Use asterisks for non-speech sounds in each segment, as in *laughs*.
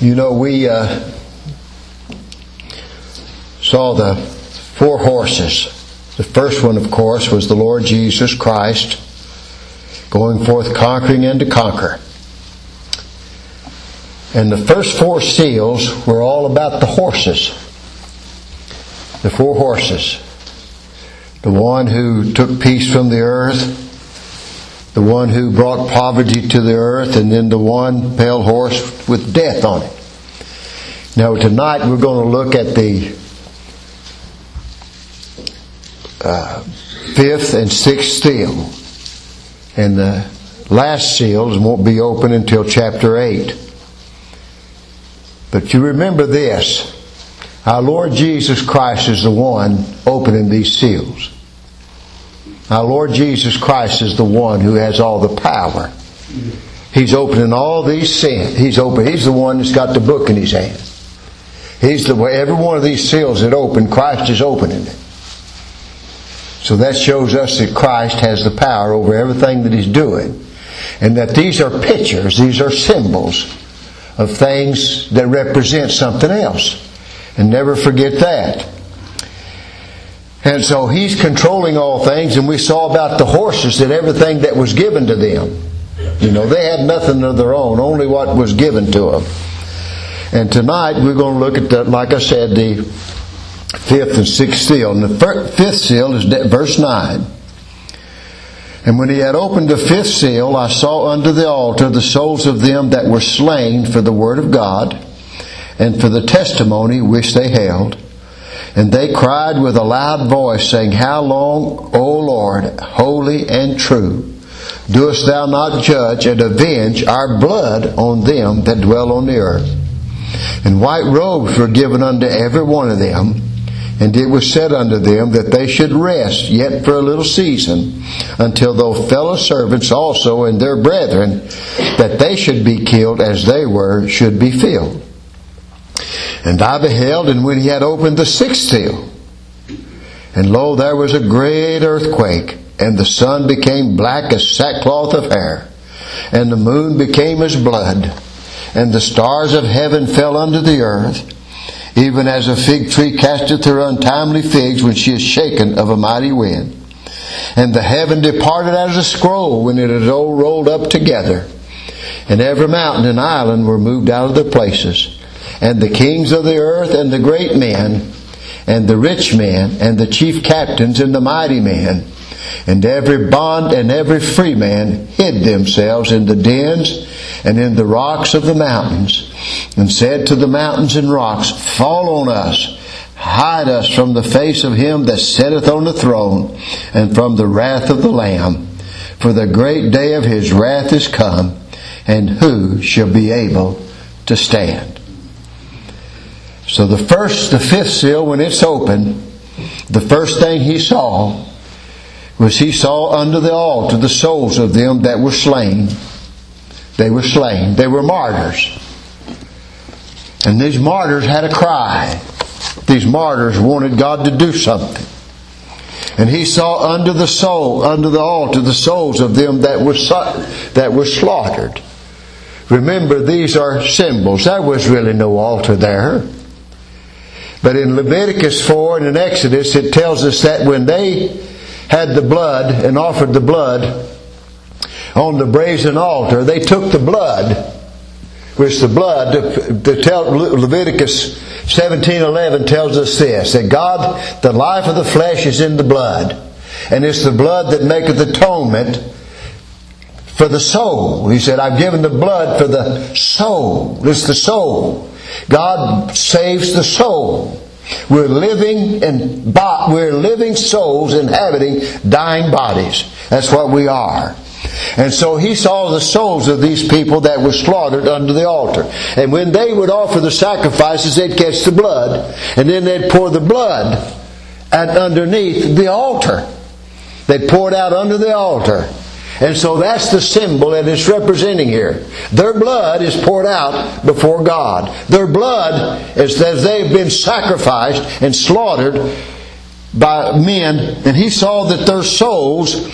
You know, we uh, saw the four horses. The first one, of course, was the Lord Jesus Christ going forth conquering and to conquer. And the first four seals were all about the horses. The four horses. The one who took peace from the earth, the one who brought poverty to the earth, and then the one pale horse with death on it. Now, tonight we're going to look at the uh, fifth and sixth seal. And the last seals won't be open until chapter 8. But you remember this our Lord Jesus Christ is the one opening these seals. Our Lord Jesus Christ is the one who has all the power. He's opening all these sins. He's open. He's the one that's got the book in his hand. He's the way every one of these seals that open, Christ is opening it. So that shows us that Christ has the power over everything that he's doing. And that these are pictures, these are symbols of things that represent something else. And never forget that. And so he's controlling all things, and we saw about the horses that everything that was given to them. You know, they had nothing of their own, only what was given to them. And tonight we're going to look at that, like I said, the fifth and sixth seal. And the fifth seal is verse 9. And when he had opened the fifth seal, I saw under the altar the souls of them that were slain for the word of God and for the testimony which they held. And they cried with a loud voice, saying, How long, O Lord, holy and true, doest thou not judge and avenge our blood on them that dwell on the earth? And white robes were given unto every one of them. And it was said unto them that they should rest yet for a little season, until those fellow servants also and their brethren, that they should be killed as they were, should be filled. And I beheld, and when he had opened the sixth seal, and lo, there was a great earthquake, and the sun became black as sackcloth of hair, and the moon became as blood, and the stars of heaven fell unto the earth, even as a fig tree casteth her untimely figs when she is shaken of a mighty wind. And the heaven departed as a scroll when it is all rolled up together. And every mountain and island were moved out of their places and the kings of the earth, and the great men, and the rich men, and the chief captains, and the mighty men, and every bond and every free man hid themselves in the dens and in the rocks of the mountains, and said to the mountains and rocks, Fall on us, hide us from the face of him that sitteth on the throne, and from the wrath of the Lamb. For the great day of his wrath is come, and who shall be able to stand? So the first, the fifth seal, when it's open, the first thing he saw was he saw under the altar the souls of them that were slain. They were slain. They were martyrs. And these martyrs had a cry. These martyrs wanted God to do something. And he saw under the soul, under the altar, the souls of them that were that were slaughtered. Remember, these are symbols. There was really no altar there. But in Leviticus 4 and in Exodus, it tells us that when they had the blood and offered the blood on the brazen altar, they took the blood, which the blood, to, tell, Leviticus 17:11 tells us this: that God, the life of the flesh is in the blood, and it's the blood that maketh atonement for the soul. He said, "I've given the blood for the soul. It's the soul." God saves the soul. We're living and we're living souls inhabiting dying bodies. That's what we are. And so he saw the souls of these people that were slaughtered under the altar. And when they would offer the sacrifices, they'd catch the blood, and then they'd pour the blood and underneath the altar. They'd pour it out under the altar. And so that's the symbol that it's representing here. Their blood is poured out before God. Their blood, is as they've been sacrificed and slaughtered by men, and he saw that their souls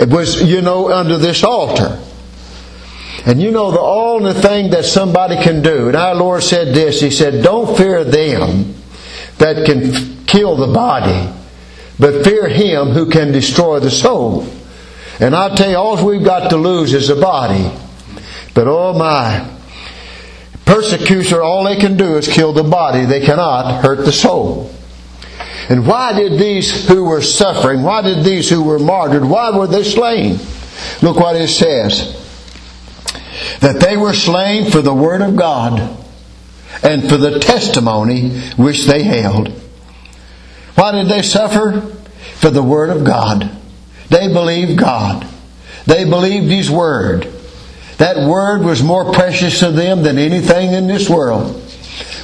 was, you know, under this altar. And you know the only thing that somebody can do, and our Lord said this, He said, Don't fear them that can kill the body, but fear Him who can destroy the soul. And I tell you, all we've got to lose is the body. But oh my, persecutor, all they can do is kill the body. They cannot hurt the soul. And why did these who were suffering, why did these who were martyred, why were they slain? Look what it says. That they were slain for the word of God and for the testimony which they held. Why did they suffer? For the word of God. They believed God. They believed His word. That word was more precious to them than anything in this world.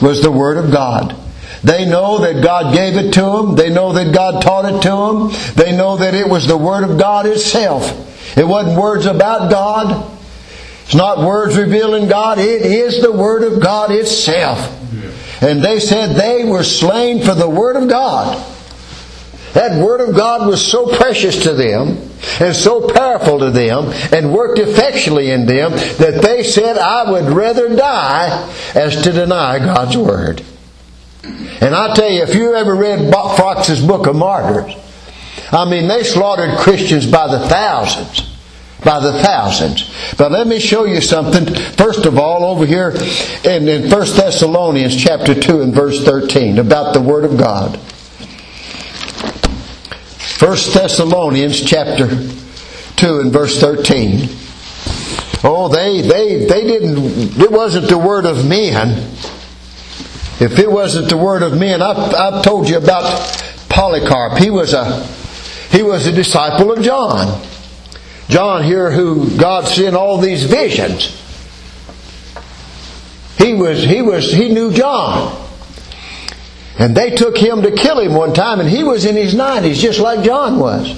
Was the word of God. They know that God gave it to them. They know that God taught it to them. They know that it was the Word of God itself. It wasn't words about God. It's not words revealing God. It is the Word of God itself. And they said they were slain for the Word of God. That Word of God was so precious to them and so powerful to them and worked effectually in them that they said, I would rather die as to deny God's Word. And I tell you, if you ever read Foxe's Book of Martyrs, I mean, they slaughtered Christians by the thousands. By the thousands. But let me show you something. First of all, over here in, in 1 Thessalonians chapter 2 and verse 13 about the Word of God. 1 Thessalonians chapter 2 and verse 13. Oh, they, they, they didn't, it wasn't the word of men if it wasn't the word of men, I've, I've told you about Polycarp. He was a he was a disciple of John. John here, who God sent all these visions. He was he was he knew John. And they took him to kill him one time, and he was in his 90s, just like John was.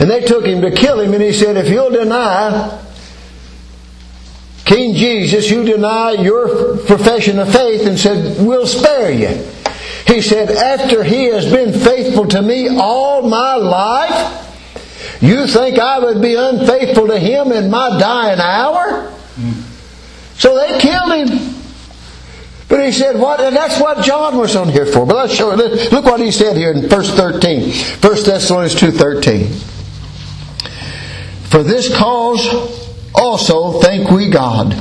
And they took him to kill him, and he said, If you'll deny King Jesus, you deny your profession of faith and said, We'll spare you. He said, After he has been faithful to me all my life, you think I would be unfaithful to him in my dying hour? So they killed him. But he said, what? And that's what John was on here for. But let's show it. Look what he said here in verse 13. 1 Thessalonians 2.13. For this cause also thank we God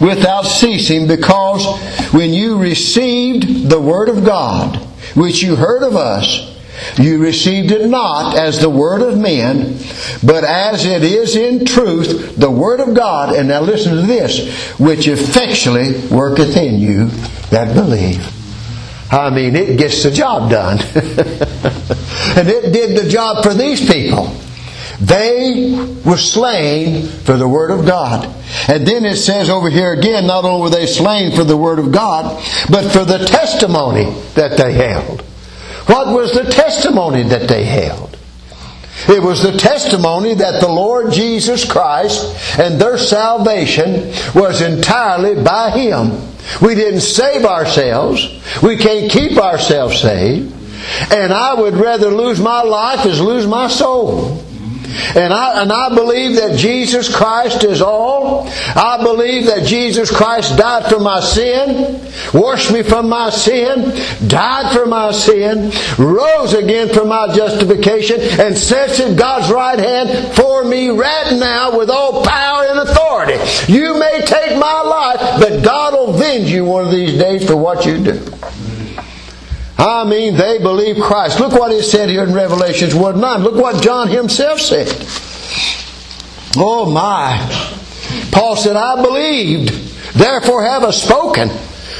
without ceasing, because when you received the Word of God, which you heard of us, you received it not as the word of men, but as it is in truth the word of God. And now listen to this, which effectually worketh in you that believe. I mean, it gets the job done. *laughs* and it did the job for these people. They were slain for the Word of God. And then it says over here again, not only were they slain for the Word of God, but for the testimony that they held. What was the testimony that they held? It was the testimony that the Lord Jesus Christ and their salvation was entirely by Him. We didn't save ourselves. We can't keep ourselves saved. And I would rather lose my life as lose my soul. And I, and I believe that Jesus Christ is all. I believe that Jesus Christ died for my sin, washed me from my sin, died for my sin, rose again for my justification, and sits at God's right hand for me right now with all power and authority. You may take my life, but God will avenge you one of these days for what you do. I mean, they believe Christ. Look what he said here in Revelations 1 9. Look what John himself said. Oh my. Paul said, I believed, therefore have I spoken.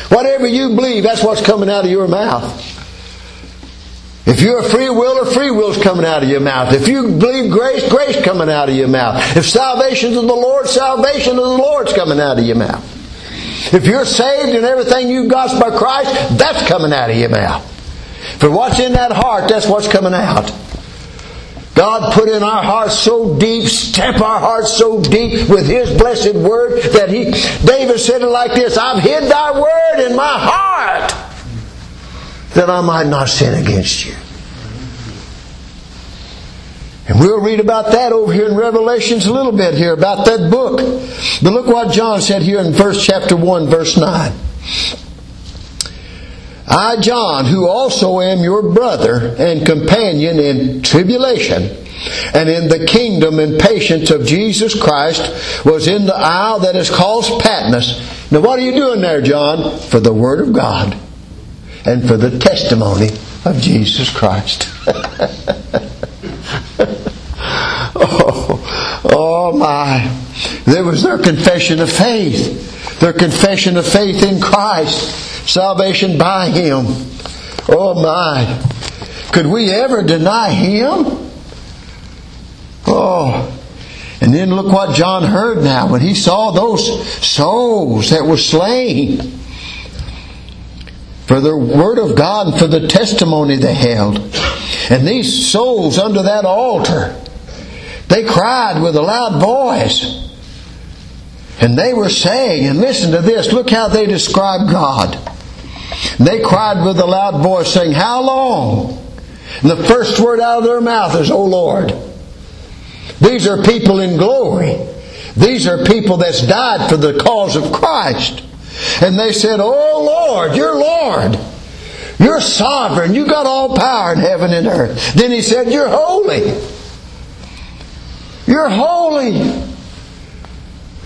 Whatever you believe, that's what's coming out of your mouth. If you're a free will, or free will's coming out of your mouth. If you believe grace, grace coming out of your mouth. If salvation's of the Lord, salvation of the Lord's coming out of your mouth. If you're saved and everything you've got by Christ, that's coming out of your mouth. For what's in that heart, that's what's coming out. God put in our hearts so deep, stamp our hearts so deep with His blessed word that He, David said it like this, I've hid thy word in my heart that I might not sin against you. And we'll read about that over here in Revelations a little bit here about that book. But look what John said here in verse chapter 1 verse 9. I, John, who also am your brother and companion in tribulation and in the kingdom and patience of Jesus Christ, was in the isle that is called Patmos. Now, what are you doing there, John? For the Word of God and for the testimony of Jesus Christ. *laughs* oh, *laughs* oh my. There was their confession of faith. Their confession of faith in Christ. Salvation by Him. Oh my. Could we ever deny Him? Oh. And then look what John heard now when he saw those souls that were slain for the Word of God and for the testimony they held. And these souls under that altar, they cried with a loud voice. And they were saying, and listen to this, look how they describe God. They cried with a loud voice, saying, How long? And the first word out of their mouth is, O Lord. These are people in glory. These are people that's died for the cause of Christ. And they said, Oh Lord, you're Lord. You're sovereign. You got all power in heaven and earth. Then he said, You're holy. You're holy.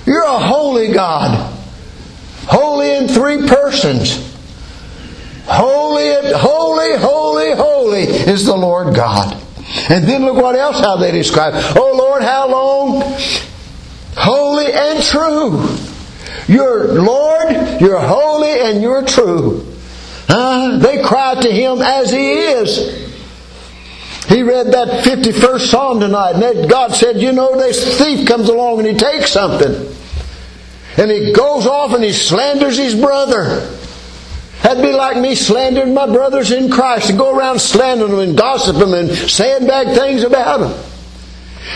You're a holy God. Holy in three persons. Holy, holy, holy, holy is the Lord God. And then look what else how they describe. Oh Lord, how long? Holy and true. You're Lord, you're holy, and you're true. They cry to him as he is. He read that 51st Psalm tonight, and God said, You know, this thief comes along and he takes something. And he goes off and he slanders his brother. That'd be like me slandering my brothers in Christ and go around slandering them and gossiping them and saying bad things about them.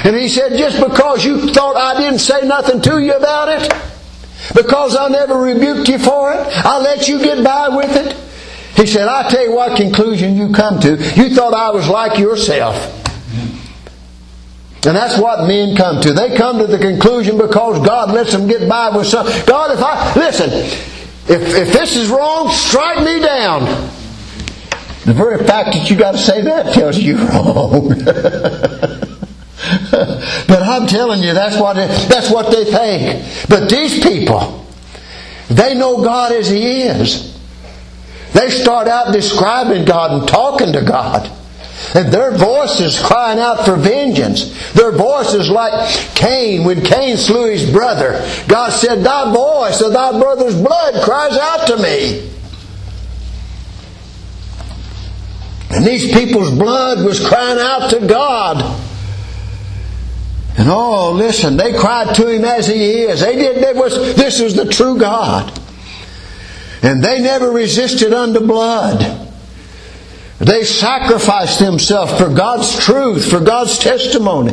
And he said, just because you thought I didn't say nothing to you about it, because I never rebuked you for it, I let you get by with it. He said, I tell you what conclusion you come to. You thought I was like yourself. And that's what men come to. They come to the conclusion because God lets them get by with something. God, if I, listen, if, if this is wrong, strike me down. The very fact that you got to say that tells you *laughs* wrong. *laughs* but I'm telling you, that's what, it, that's what they think. But these people, they know God as He is. They start out describing God and talking to God. And their voice is crying out for vengeance. Their voice is like Cain when Cain slew his brother. God said, Thy voice of thy brother's blood cries out to me. And these people's blood was crying out to God. And oh, listen, they cried to him as he is. They did. They was, this is the true God. And they never resisted unto blood. They sacrificed themselves for God's truth, for God's testimony.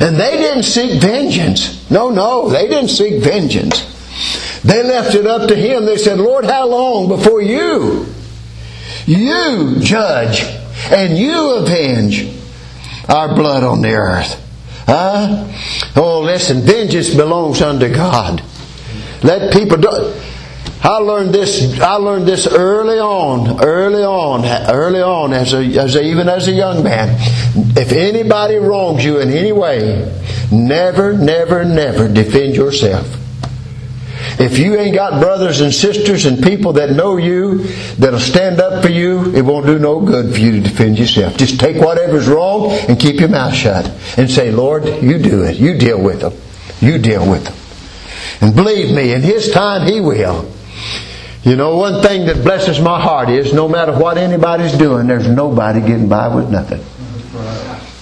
And they didn't seek vengeance. No, no, they didn't seek vengeance. They left it up to Him. They said, Lord, how long before you, you judge and you avenge our blood on the earth? Huh? Oh, listen, vengeance belongs unto God. Let people do. I learned this. I learned this early on, early on, early on, as a, as a, even as a young man. If anybody wrongs you in any way, never, never, never defend yourself. If you ain't got brothers and sisters and people that know you, that'll stand up for you, it won't do no good for you to defend yourself. Just take whatever's wrong and keep your mouth shut and say, Lord, you do it. You deal with them. You deal with them. And believe me, in His time, He will. You know, one thing that blesses my heart is no matter what anybody's doing, there's nobody getting by with nothing.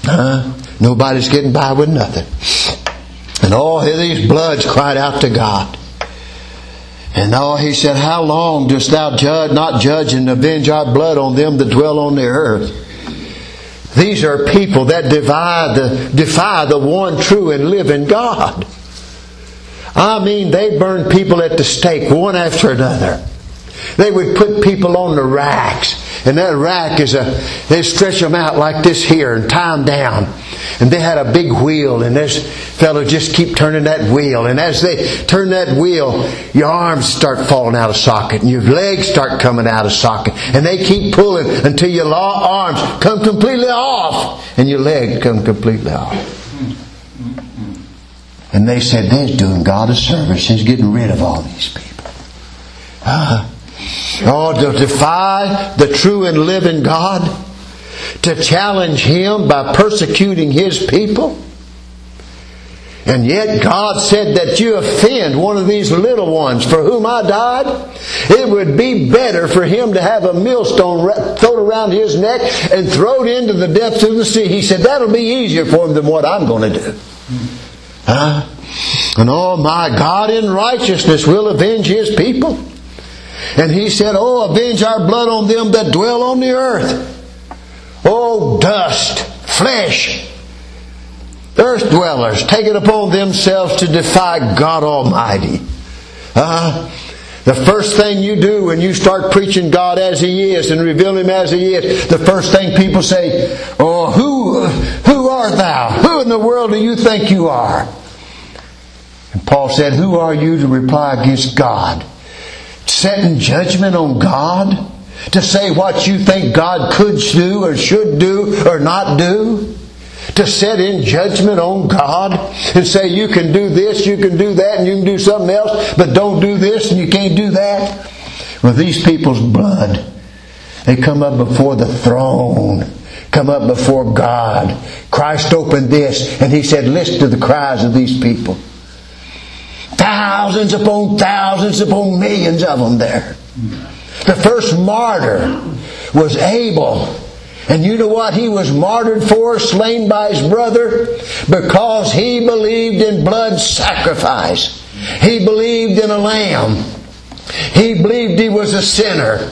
Uh, nobody's getting by with nothing. And all these bloods cried out to God. And oh, he said, How long dost thou judge, not judge and avenge our blood on them that dwell on the earth? These are people that defy the, defy the one true and living God. I mean, they burn people at the stake one after another. They would put people on the racks. And that rack is a, they stretch them out like this here and tie them down. And they had a big wheel and this fellow just keep turning that wheel. And as they turn that wheel, your arms start falling out of socket and your legs start coming out of socket. And they keep pulling until your arms come completely off and your legs come completely off. And they said, they're doing God a service. He's getting rid of all these people. Uh, oh, to defy the true and living God, to challenge Him by persecuting His people. And yet God said that you offend one of these little ones for whom I died. It would be better for him to have a millstone thrown around his neck and thrown into the depths of the sea. He said that'll be easier for him than what I'm going to do. Huh? And oh my God in righteousness will avenge his people. And he said, Oh, avenge our blood on them that dwell on the earth. Oh, dust, flesh, earth dwellers, take it upon themselves to defy God Almighty. Uh, the first thing you do when you start preaching God as He is and reveal Him as He is, the first thing people say, Oh, who, who art thou? Who in the world do you think you are? And Paul said, Who are you to reply against God? Setting judgment on God? To say what you think God could do or should do or not do? To set in judgment on God and say you can do this, you can do that, and you can do something else, but don't do this and you can't do that? With these people's blood, they come up before the throne come up before God. Christ opened this and he said, Listen to the cries of these people. Thousands upon thousands upon millions of them there. The first martyr was Abel. And you know what he was martyred for, slain by his brother? Because he believed in blood sacrifice. He believed in a lamb. He believed he was a sinner.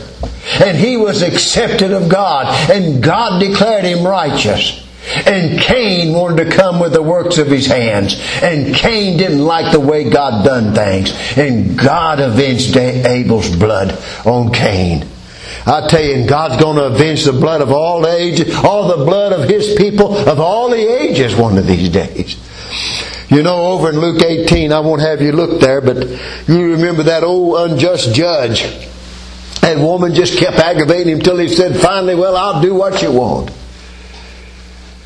And he was accepted of God. And God declared him righteous. And Cain wanted to come with the works of his hands. And Cain didn't like the way God done things. And God avenged Abel's blood on Cain. I tell you, and God's going to avenge the blood of all ages, all the blood of His people of all the ages one of these days. You know, over in Luke 18, I won't have you look there, but you remember that old unjust judge. That woman just kept aggravating him till he said, finally, well, I'll do what you want.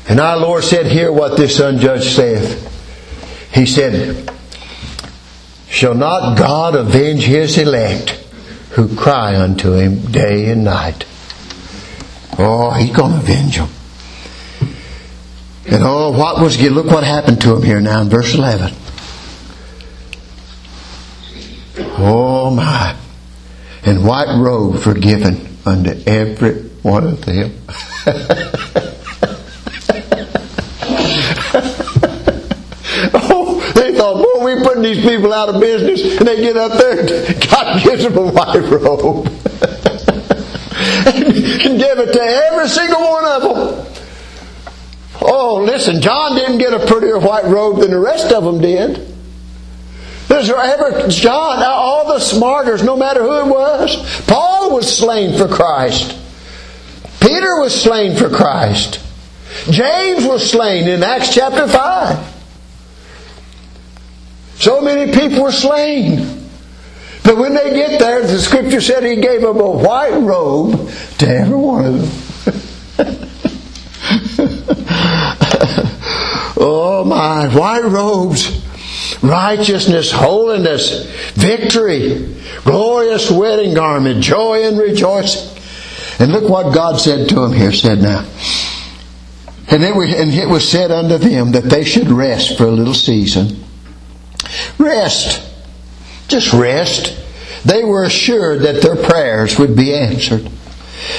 And our Lord said, Hear what this unjudged saith. He said, Shall not God avenge his elect who cry unto him day and night? Oh, he's going to avenge them. And oh, what was, look what happened to him here now in verse 11. Oh my. And white robe forgiven unto every one of them. *laughs* we putting these people out of business and they get up there God gives them a white robe. *laughs* and give it to every single one of them. Oh, listen, John didn't get a prettier white robe than the rest of them did. There's ever John, all the martyrs, no matter who it was. Paul was slain for Christ. Peter was slain for Christ. James was slain in Acts chapter 5. So many people were slain. But when they get there, the scripture said he gave them a white robe to every one of them. *laughs* oh my, white robes, righteousness, holiness, victory, glorious wedding garment, joy and rejoicing. And look what God said to him here, said now. And it, was, and it was said unto them that they should rest for a little season Rest. Just rest. They were assured that their prayers would be answered.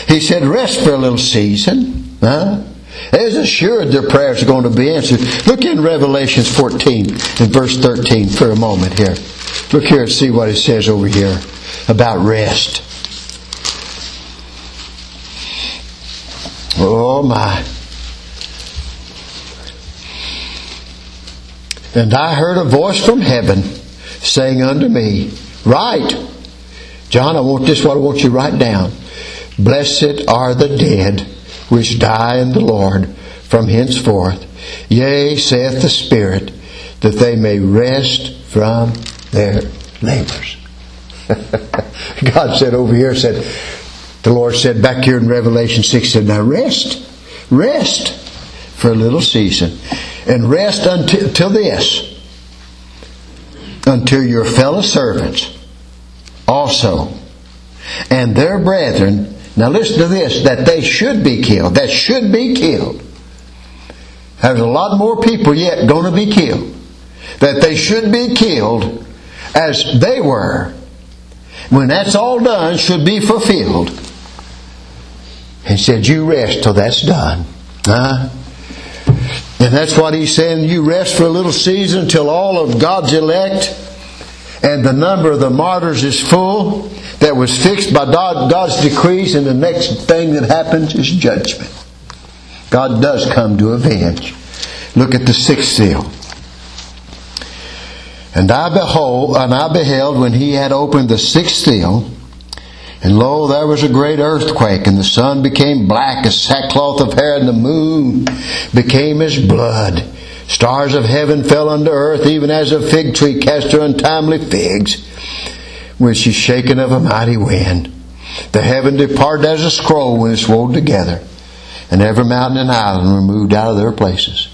He said, rest for a little season. Huh? They was assured their prayers are going to be answered. Look in Revelations 14 and verse 13 for a moment here. Look here and see what it says over here about rest. Oh my. And I heard a voice from heaven saying unto me, Write. John, I want this what I want you to write down. Blessed are the dead which die in the Lord from henceforth. Yea, saith the Spirit, that they may rest from their labors. *laughs* God said over here, said, the Lord said back here in Revelation 6, said, now rest, rest for a little season, and rest until, until this, until your fellow servants also, and their brethren, now listen to this, that they should be killed, that should be killed. There's a lot more people yet going to be killed. That they should be killed as they were. When that's all done, should be fulfilled. And said, You rest till that's done. Huh? And that's what he's saying. You rest for a little season until all of God's elect and the number of the martyrs is full that was fixed by God's decrees, and the next thing that happens is judgment. God does come to avenge. Look at the sixth seal. And I behold, and I beheld when he had opened the sixth seal, and lo, there was a great earthquake, and the sun became black as sackcloth of hair, and the moon became as blood. Stars of heaven fell unto earth, even as a fig tree cast her untimely figs, when she's shaken of a mighty wind. The heaven departed as a scroll when it's rolled together, and every mountain and island were moved out of their places.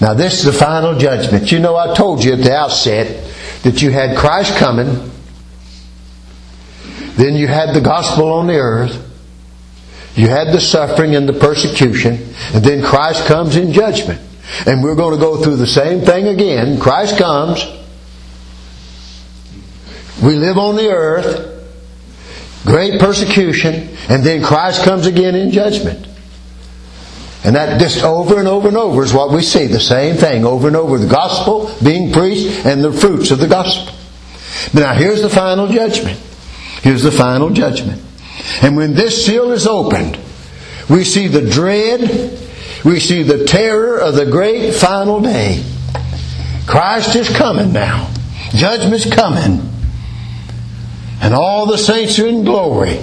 Now, this is the final judgment. You know, I told you at the outset that you had Christ coming then you had the gospel on the earth. You had the suffering and the persecution. And then Christ comes in judgment. And we're going to go through the same thing again. Christ comes. We live on the earth. Great persecution. And then Christ comes again in judgment. And that just over and over and over is what we see. The same thing over and over. The gospel being preached and the fruits of the gospel. Now here's the final judgment. Here's the final judgment. And when this seal is opened, we see the dread, we see the terror of the great final day. Christ is coming now. Judgment's coming. And all the saints are in glory.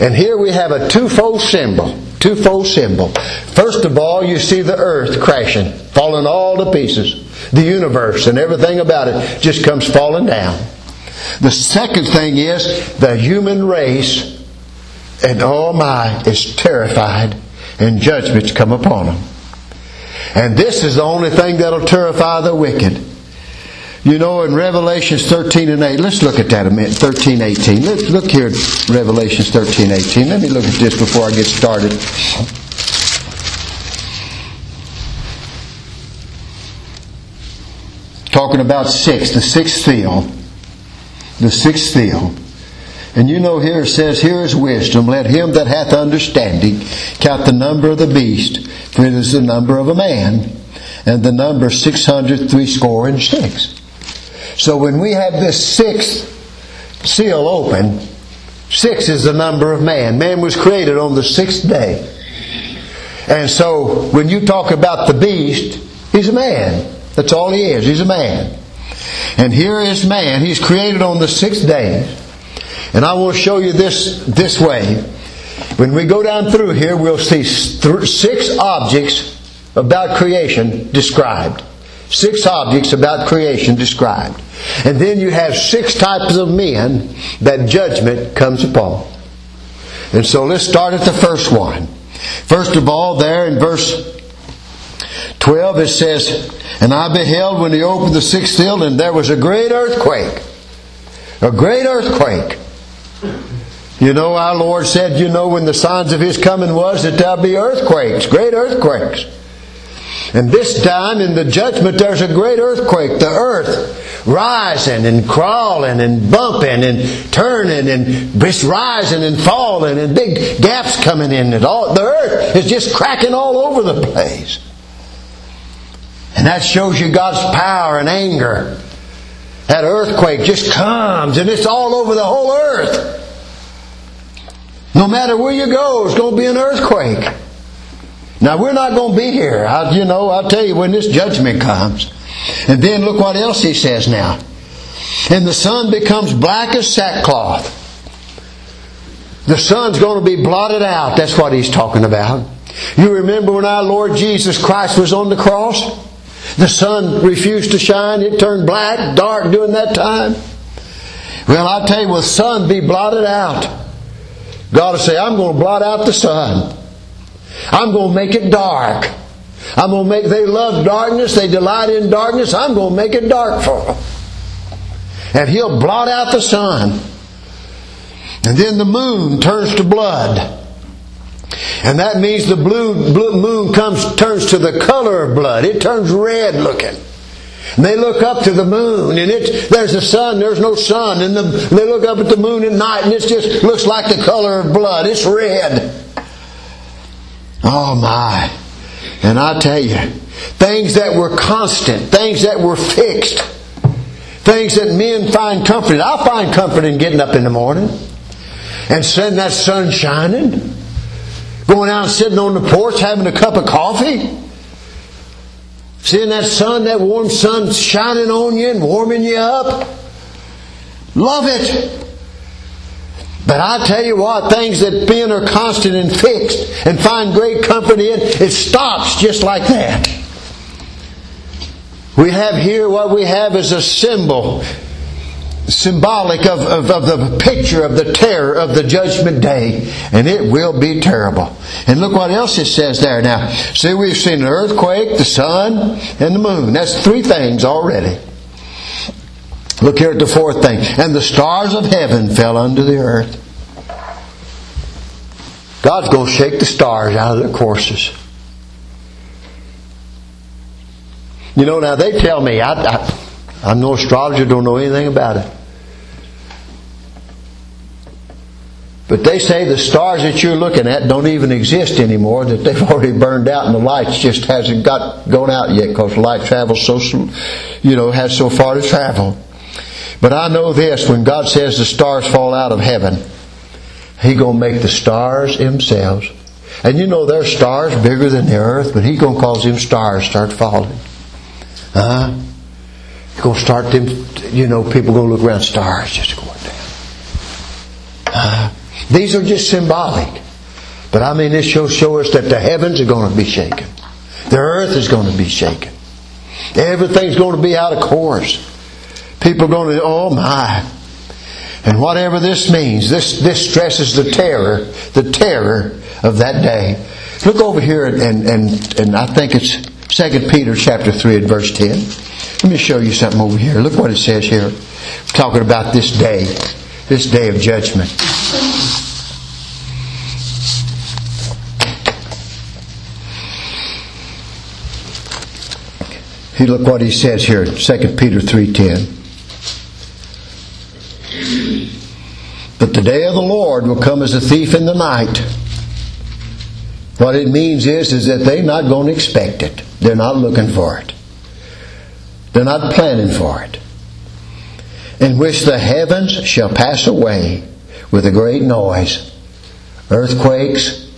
And here we have a twofold symbol. Twofold symbol. First of all, you see the earth crashing, falling all to pieces. The universe and everything about it just comes falling down. The second thing is the human race, and oh my, is terrified, and judgments come upon them. And this is the only thing that'll terrify the wicked. You know, in Revelations 13 and 8, let's look at that a minute, 13, 18. Let's look here at Revelations 13, 18. Let me look at this before I get started. Talking about six, the sixth seal the sixth seal. And you know here it says, Here is wisdom. Let him that hath understanding count the number of the beast, for it is the number of a man, and the number six hundred three score and six. So when we have this sixth seal open, six is the number of man. Man was created on the sixth day. And so when you talk about the beast, he's a man. That's all he is. He's a man. And here is man. He's created on the sixth day. And I will show you this this way. When we go down through here, we'll see six objects about creation described. Six objects about creation described. And then you have six types of men that judgment comes upon. And so let's start at the first one. First of all, there in verse 12 it says, And I beheld when he opened the sixth seal, and there was a great earthquake. A great earthquake. You know, our Lord said, you know, when the signs of His coming was that there'll be earthquakes, great earthquakes. And this time in the judgment, there's a great earthquake. The earth rising and crawling and bumping and turning and just rising and falling and big gaps coming in it. All the earth is just cracking all over the place. And that shows you God's power and anger. That earthquake just comes and it's all over the whole earth. No matter where you go, it's going to be an earthquake. Now we're not going to be here. I, you know, I'll tell you when this judgment comes. And then look what else he says now. And the sun becomes black as sackcloth. The sun's going to be blotted out. That's what he's talking about. You remember when our Lord Jesus Christ was on the cross? The sun refused to shine. It turned black, dark during that time. Well, I tell you, will the sun be blotted out? God will say, I'm going to blot out the sun. I'm going to make it dark. I'm going to make, they love darkness, they delight in darkness, I'm going to make it dark for them. And He'll blot out the sun. And then the moon turns to blood. And that means the blue, blue moon comes, turns to the color of blood. It turns red looking. And they look up to the moon, and it there's the sun, there's no sun, and the, they look up at the moon at night, and it just looks like the color of blood. It's red. Oh my! And I tell you, things that were constant, things that were fixed, things that men find comfort in. I find comfort in getting up in the morning and seeing that sun shining, going out and sitting on the porch having a cup of coffee. Seeing that sun, that warm sun shining on you and warming you up. Love it. But I tell you what, things that men are constant and fixed and find great comfort in, it stops just like that. We have here what we have is a symbol symbolic of, of, of, the picture of the terror of the judgment day, and it will be terrible. And look what else it says there. Now, see, we've seen an earthquake, the sun, and the moon. That's three things already. Look here at the fourth thing. And the stars of heaven fell unto the earth. God's going to shake the stars out of their courses. You know, now they tell me, I, I I'm no astrologer, don't know anything about it. But they say the stars that you're looking at don't even exist anymore, that they've *laughs* already burned out and the lights just hasn't got gone out yet because light travels so, you know, has so far to travel. But I know this, when God says the stars fall out of heaven, He gonna make the stars themselves. And you know there's stars bigger than the earth, but He gonna cause them stars start falling. Going to start them, you know, people to look around, stars just going down. Uh, these are just symbolic. But I mean, this shows show us that the heavens are going to be shaken. The earth is going to be shaken. Everything's going to be out of course. People are going to, oh my. And whatever this means, this, this stresses the terror, the terror of that day. Look over here and, and, and, and I think it's 2 Peter chapter 3 and verse 10. Let me show you something over here. Look what it says here. talking about this day, this day of judgment. He look what he says here, 2 Peter 3:10. But the day of the Lord will come as a thief in the night. What it means is, is that they're not going to expect it. They're not looking for it. They're not planning for it. In which the heavens shall pass away with a great noise, earthquakes,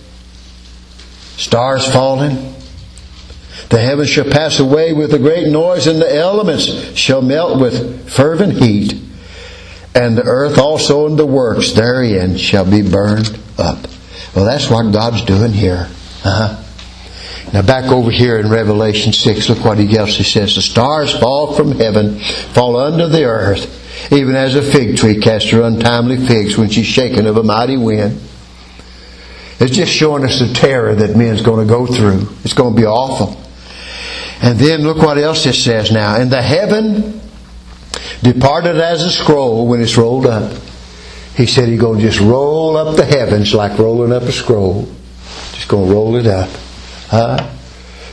stars falling. The heavens shall pass away with a great noise, and the elements shall melt with fervent heat, and the earth also and the works therein shall be burned up. Well, that's what God's doing here. Uh-huh. Now back over here in Revelation 6, look what he else he says. The stars fall from heaven, fall under the earth, even as a fig tree casts her untimely figs when she's shaken of a mighty wind. It's just showing us the terror that men's going to go through. It's going to be awful. And then look what else it says now. And the heaven departed as a scroll when it's rolled up. He said he's going to just roll up the heavens like rolling up a scroll. Just going to roll it up. Huh?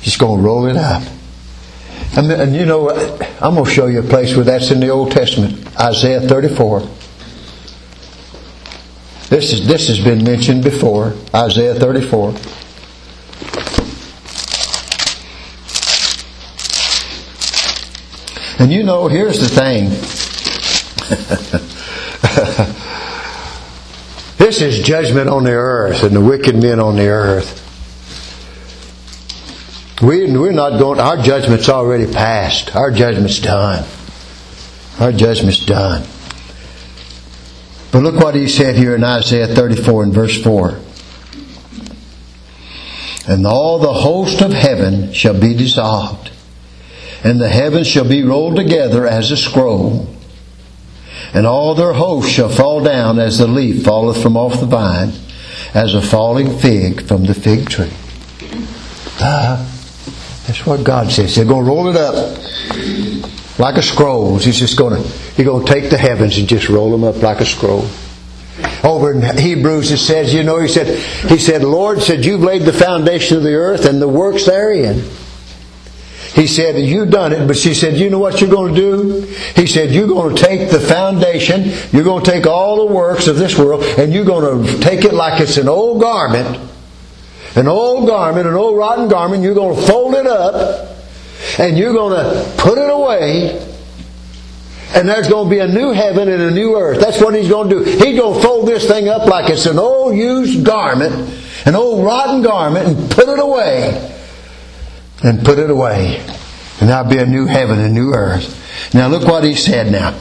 Just going to roll it up. And, and you know, I'm going to show you a place where that's in the Old Testament Isaiah 34. This, is, this has been mentioned before Isaiah 34. And you know, here's the thing. *laughs* this is judgment on the earth and the wicked men on the earth. We, we're not going, our judgment's already passed. Our judgment's done. Our judgment's done. But look what he said here in Isaiah 34 and verse 4. And all the host of heaven shall be dissolved, and the heavens shall be rolled together as a scroll, and all their hosts shall fall down as the leaf falleth from off the vine, as a falling fig from the fig tree. Ah, that's what God says. They're going to roll it up like a scroll. He's just going to, he's going to take the heavens and just roll them up like a scroll. Over in Hebrews it says, you know, he said, he said, Lord said, you've laid the foundation of the earth and the works therein. He said, You've done it, but she said, you know what you're going to do? He said, you're going to take the foundation, you're going to take all the works of this world, and you're going to take it like it's an old garment, an old garment, an old rotten garment, you're going to fold it up, and you're going to put it away, and there's going to be a new heaven and a new earth. That's what he's going to do. He's going to fold this thing up like it's an old used garment, an old rotten garment, and put it away. And put it away. And there'll be a new heaven and new earth. Now look what he said now.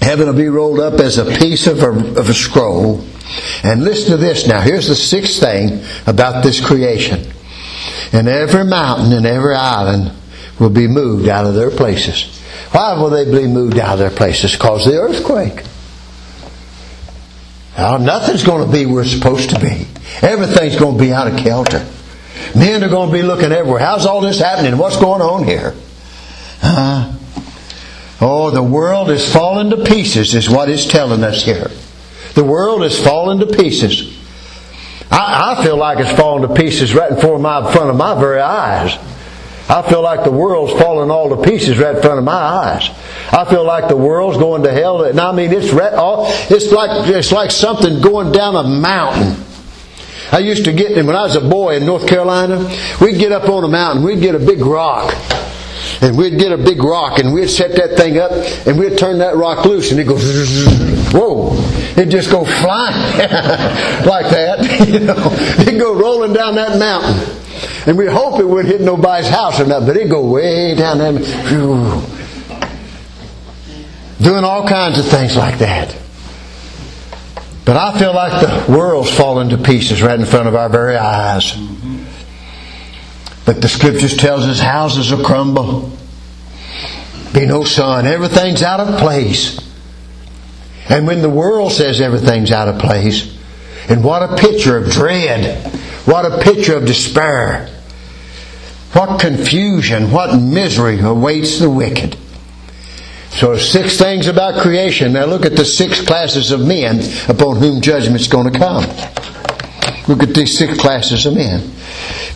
Heaven will be rolled up as a piece of a, of a scroll. And listen to this now. Here's the sixth thing about this creation. And every mountain and every island will be moved out of their places. Why will they be moved out of their places? Because the earthquake. Now, nothing's going to be where it's supposed to be. Everything's going to be out of kilter. Men are going to be looking everywhere. How's all this happening? What's going on here? Uh, oh, the world is falling to pieces, is what it's telling us here. The world is falling to pieces. I, I feel like it's falling to pieces right in front of my, front of my very eyes. I feel like the world's falling all to pieces right in front of my eyes. I feel like the world's going to hell. And I mean, it's right, it's like it's like something going down a mountain. I used to get, them when I was a boy in North Carolina, we'd get up on a mountain, we'd get a big rock. And we'd get a big rock and we'd set that thing up and we'd turn that rock loose and it goes, *laughs* whoa, it'd just go flying *laughs* like that. *laughs* You know, it'd go rolling down that mountain. And we hope it wouldn't hit nobody's house or nothing, but it'd go way down there. Doing all kinds of things like that. But I feel like the world's falling to pieces right in front of our very eyes. But the scriptures tells us houses will crumble. Be no sun. Everything's out of place. And when the world says everything's out of place, and what a picture of dread. What a picture of despair. What confusion, what misery awaits the wicked. So, six things about creation. Now, look at the six classes of men upon whom judgment's going to come. Look at these six classes of men.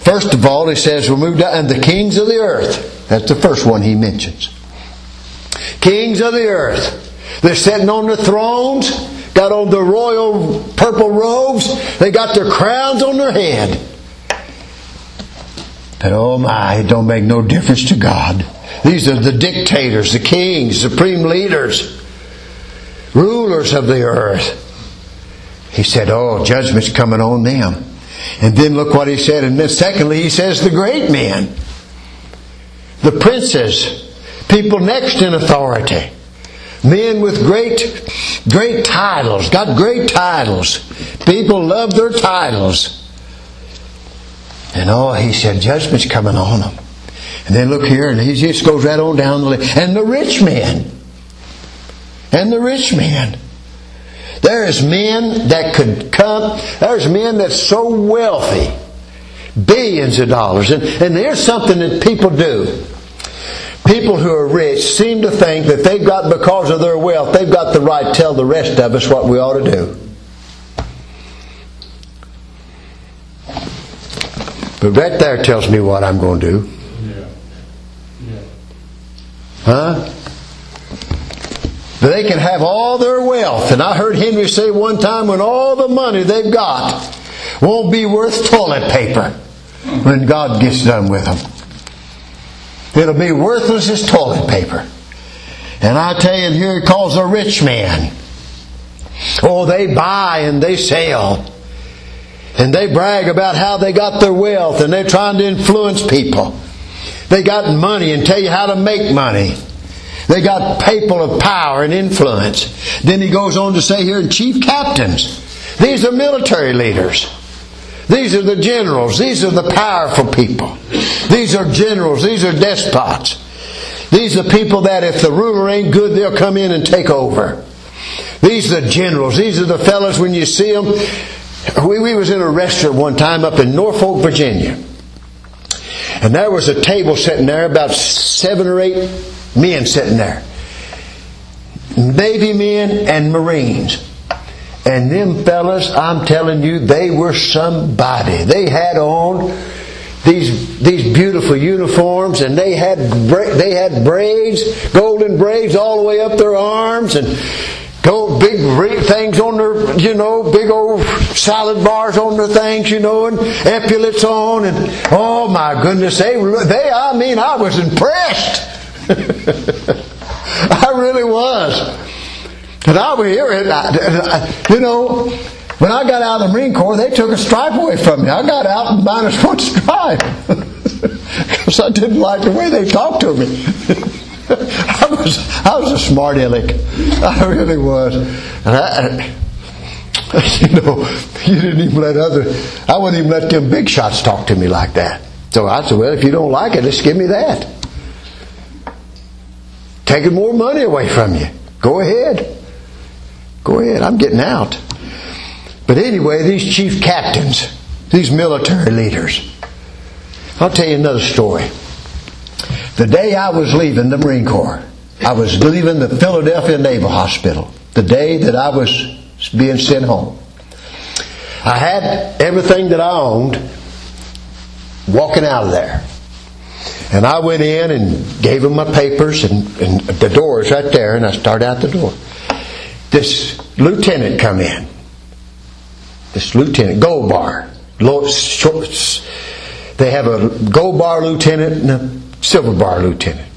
First of all, he says, "We moved out, and the kings of the earth. That's the first one he mentions. Kings of the earth. They're sitting on their thrones, got on their royal purple robes, they got their crowns on their head. But oh my, it don't make no difference to God. These are the dictators, the kings, supreme leaders, rulers of the earth. He said, Oh, judgment's coming on them. And then look what he said. And then secondly, he says the great men, the princes, people next in authority, men with great, great titles, got great titles. People love their titles. And oh, he said, judgment's coming on them. And then look here, and he just goes right on down the list. And the rich men. And the rich men. There's men that could come, there's men that's so wealthy, billions of dollars. And, and there's something that people do. People who are rich seem to think that they've got, because of their wealth, they've got the right to tell the rest of us what we ought to do. But right there tells me what I'm going to do. Huh? They can have all their wealth. And I heard Henry say one time when all the money they've got won't be worth toilet paper when God gets done with them. It'll be worthless as toilet paper. And I tell you, here he calls a rich man. Oh, they buy and they sell. And they brag about how they got their wealth and they're trying to influence people. They got money and tell you how to make money. They got people of power and influence. Then he goes on to say here, chief captains. These are military leaders. These are the generals. These are the powerful people. These are generals. These are despots. These are people that if the ruler ain't good, they'll come in and take over. These are the generals. These are the fellows when you see them. We, we was in a restaurant one time up in Norfolk, Virginia. And there was a table sitting there, about seven or eight men sitting there. Navy men and Marines. And them fellas, I'm telling you, they were somebody. They had on these these beautiful uniforms, and they had they had braids, golden braids all the way up their arms, and gold big things on their, you know, big old salad bars on their things, you know, and epaulets on, and oh my goodness, they they I mean, I was impressed. *laughs* I really was. And I was here, and I, you know, when I got out of the Marine Corps, they took a stripe away from me. I got out and minus one *laughs* stripe. Because I didn't like the way they talked to me. *laughs* *laughs* I was I was a smart aleck. I really was. And I, *laughs* you know, you didn't even let other I wouldn't even let them big shots talk to me like that. So I said, Well, if you don't like it, just give me that. Taking more money away from you. Go ahead. Go ahead, I'm getting out. But anyway, these chief captains, these military leaders, I'll tell you another story. The day I was leaving the Marine Corps, I was leaving the Philadelphia Naval Hospital, the day that I was being sent home. I had everything that I owned walking out of there. And I went in and gave them my papers, and, and the door is right there, and I started out the door this lieutenant come in. This lieutenant, gold bar. They have a gold bar lieutenant and a silver bar lieutenant.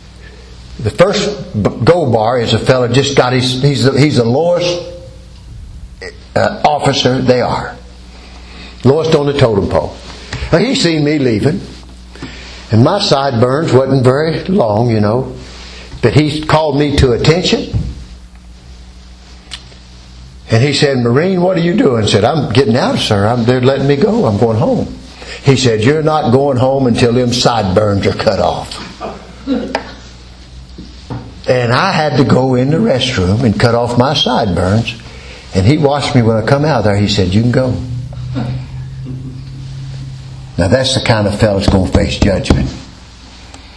The first gold bar is a fellow just got his, he's the, he's the lowest uh, officer they are. Lowest on the totem pole. Now he seen me leaving. And my sideburns wasn't very long, you know. But he called me to attention and he said, Marine, what are you doing? I said, I'm getting out, sir. I'm, they're letting me go. I'm going home. He said, You're not going home until them sideburns are cut off. And I had to go in the restroom and cut off my sideburns. And he watched me when I come out there. He said, You can go. Now that's the kind of fellow that's going to face judgment.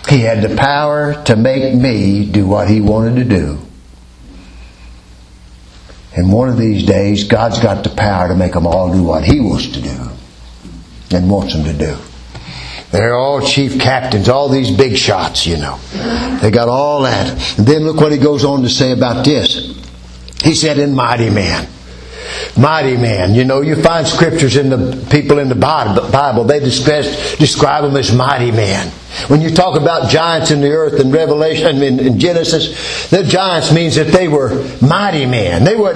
He had the power to make me do what he wanted to do. And one of these days, God's got the power to make them all do what He wants to do and wants them to do. They're all chief captains, all these big shots, you know. They got all that. And then look what he goes on to say about this. He said, in mighty man. Mighty man. You know, you find scriptures in the people in the Bible, they describe, them as mighty men. When you talk about giants in the earth in Revelation, in, in Genesis, the giants means that they were mighty men. They were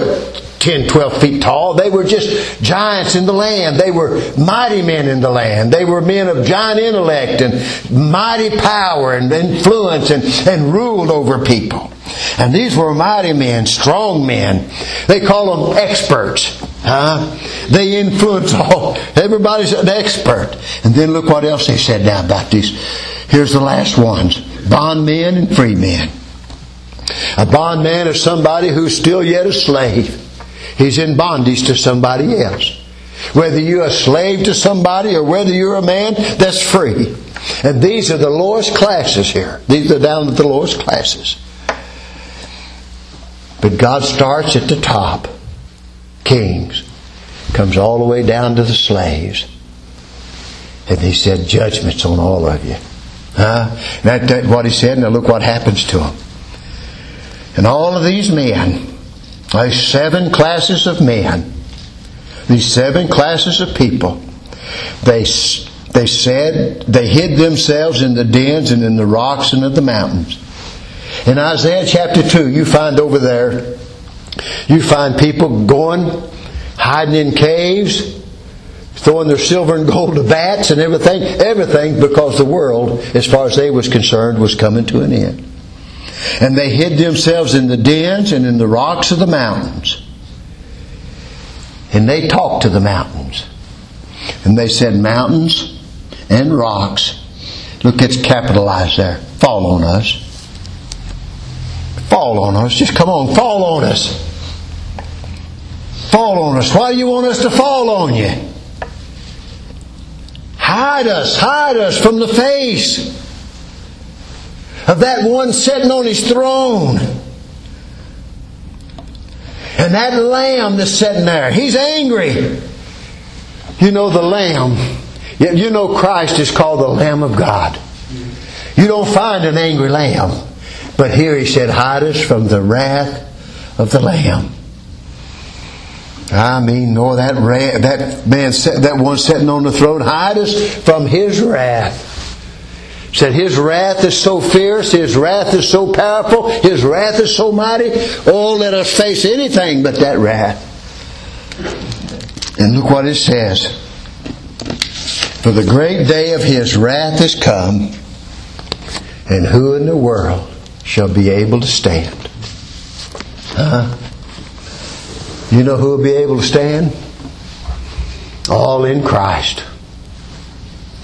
10, 12 feet tall. They were just giants in the land. They were mighty men in the land. They were men of giant intellect and mighty power and influence and, and ruled over people. And these were mighty men, strong men. They call them experts. Huh? They influence *laughs* all. Everybody's an expert. And then look what else they said now about these. Here's the last ones. Bondmen and free men. A bondman is somebody who's still yet a slave. He's in bondage to somebody else. Whether you're a slave to somebody or whether you're a man that's free. And these are the lowest classes here. These are down at the lowest classes. But God starts at the top, kings, comes all the way down to the slaves. And he said, judgments on all of you. Huh? That, that what he said, now look what happens to them. And all of these men, these seven classes of men, these seven classes of people, they, they said, they hid themselves in the dens and in the rocks and in the mountains. In Isaiah chapter 2, you find over there, you find people going, hiding in caves, throwing their silver and gold to bats and everything, everything because the world, as far as they was concerned, was coming to an end. And they hid themselves in the dens and in the rocks of the mountains. And they talked to the mountains. And they said, Mountains and rocks. Look, it's capitalized there. Fall on us. Fall on us. Just come on, fall on us. Fall on us. Why do you want us to fall on you? Hide us, hide us from the face of that one sitting on his throne. And that lamb that's sitting there, he's angry. You know, the lamb, you know, Christ is called the Lamb of God. You don't find an angry lamb. But here he said, hide us from the wrath of the lamb. I mean, nor that ra- that man, that one sitting on the throne, hide us from his wrath. Said his wrath is so fierce, his wrath is so powerful, his wrath is so mighty. Oh, let us face anything but that wrath. And look what it says. For the great day of his wrath is come, and who in the world shall be able to stand? Huh? You know who will be able to stand? All in Christ.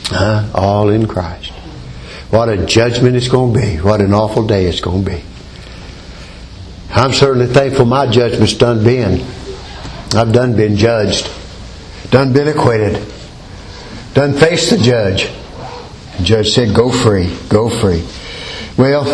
Huh? All in Christ. What a judgment it's going to be. What an awful day it's going to be. I'm certainly thankful my judgment's done been. I've done been judged. Done been acquitted. Done faced the judge. The judge said, go free. Go free. Well,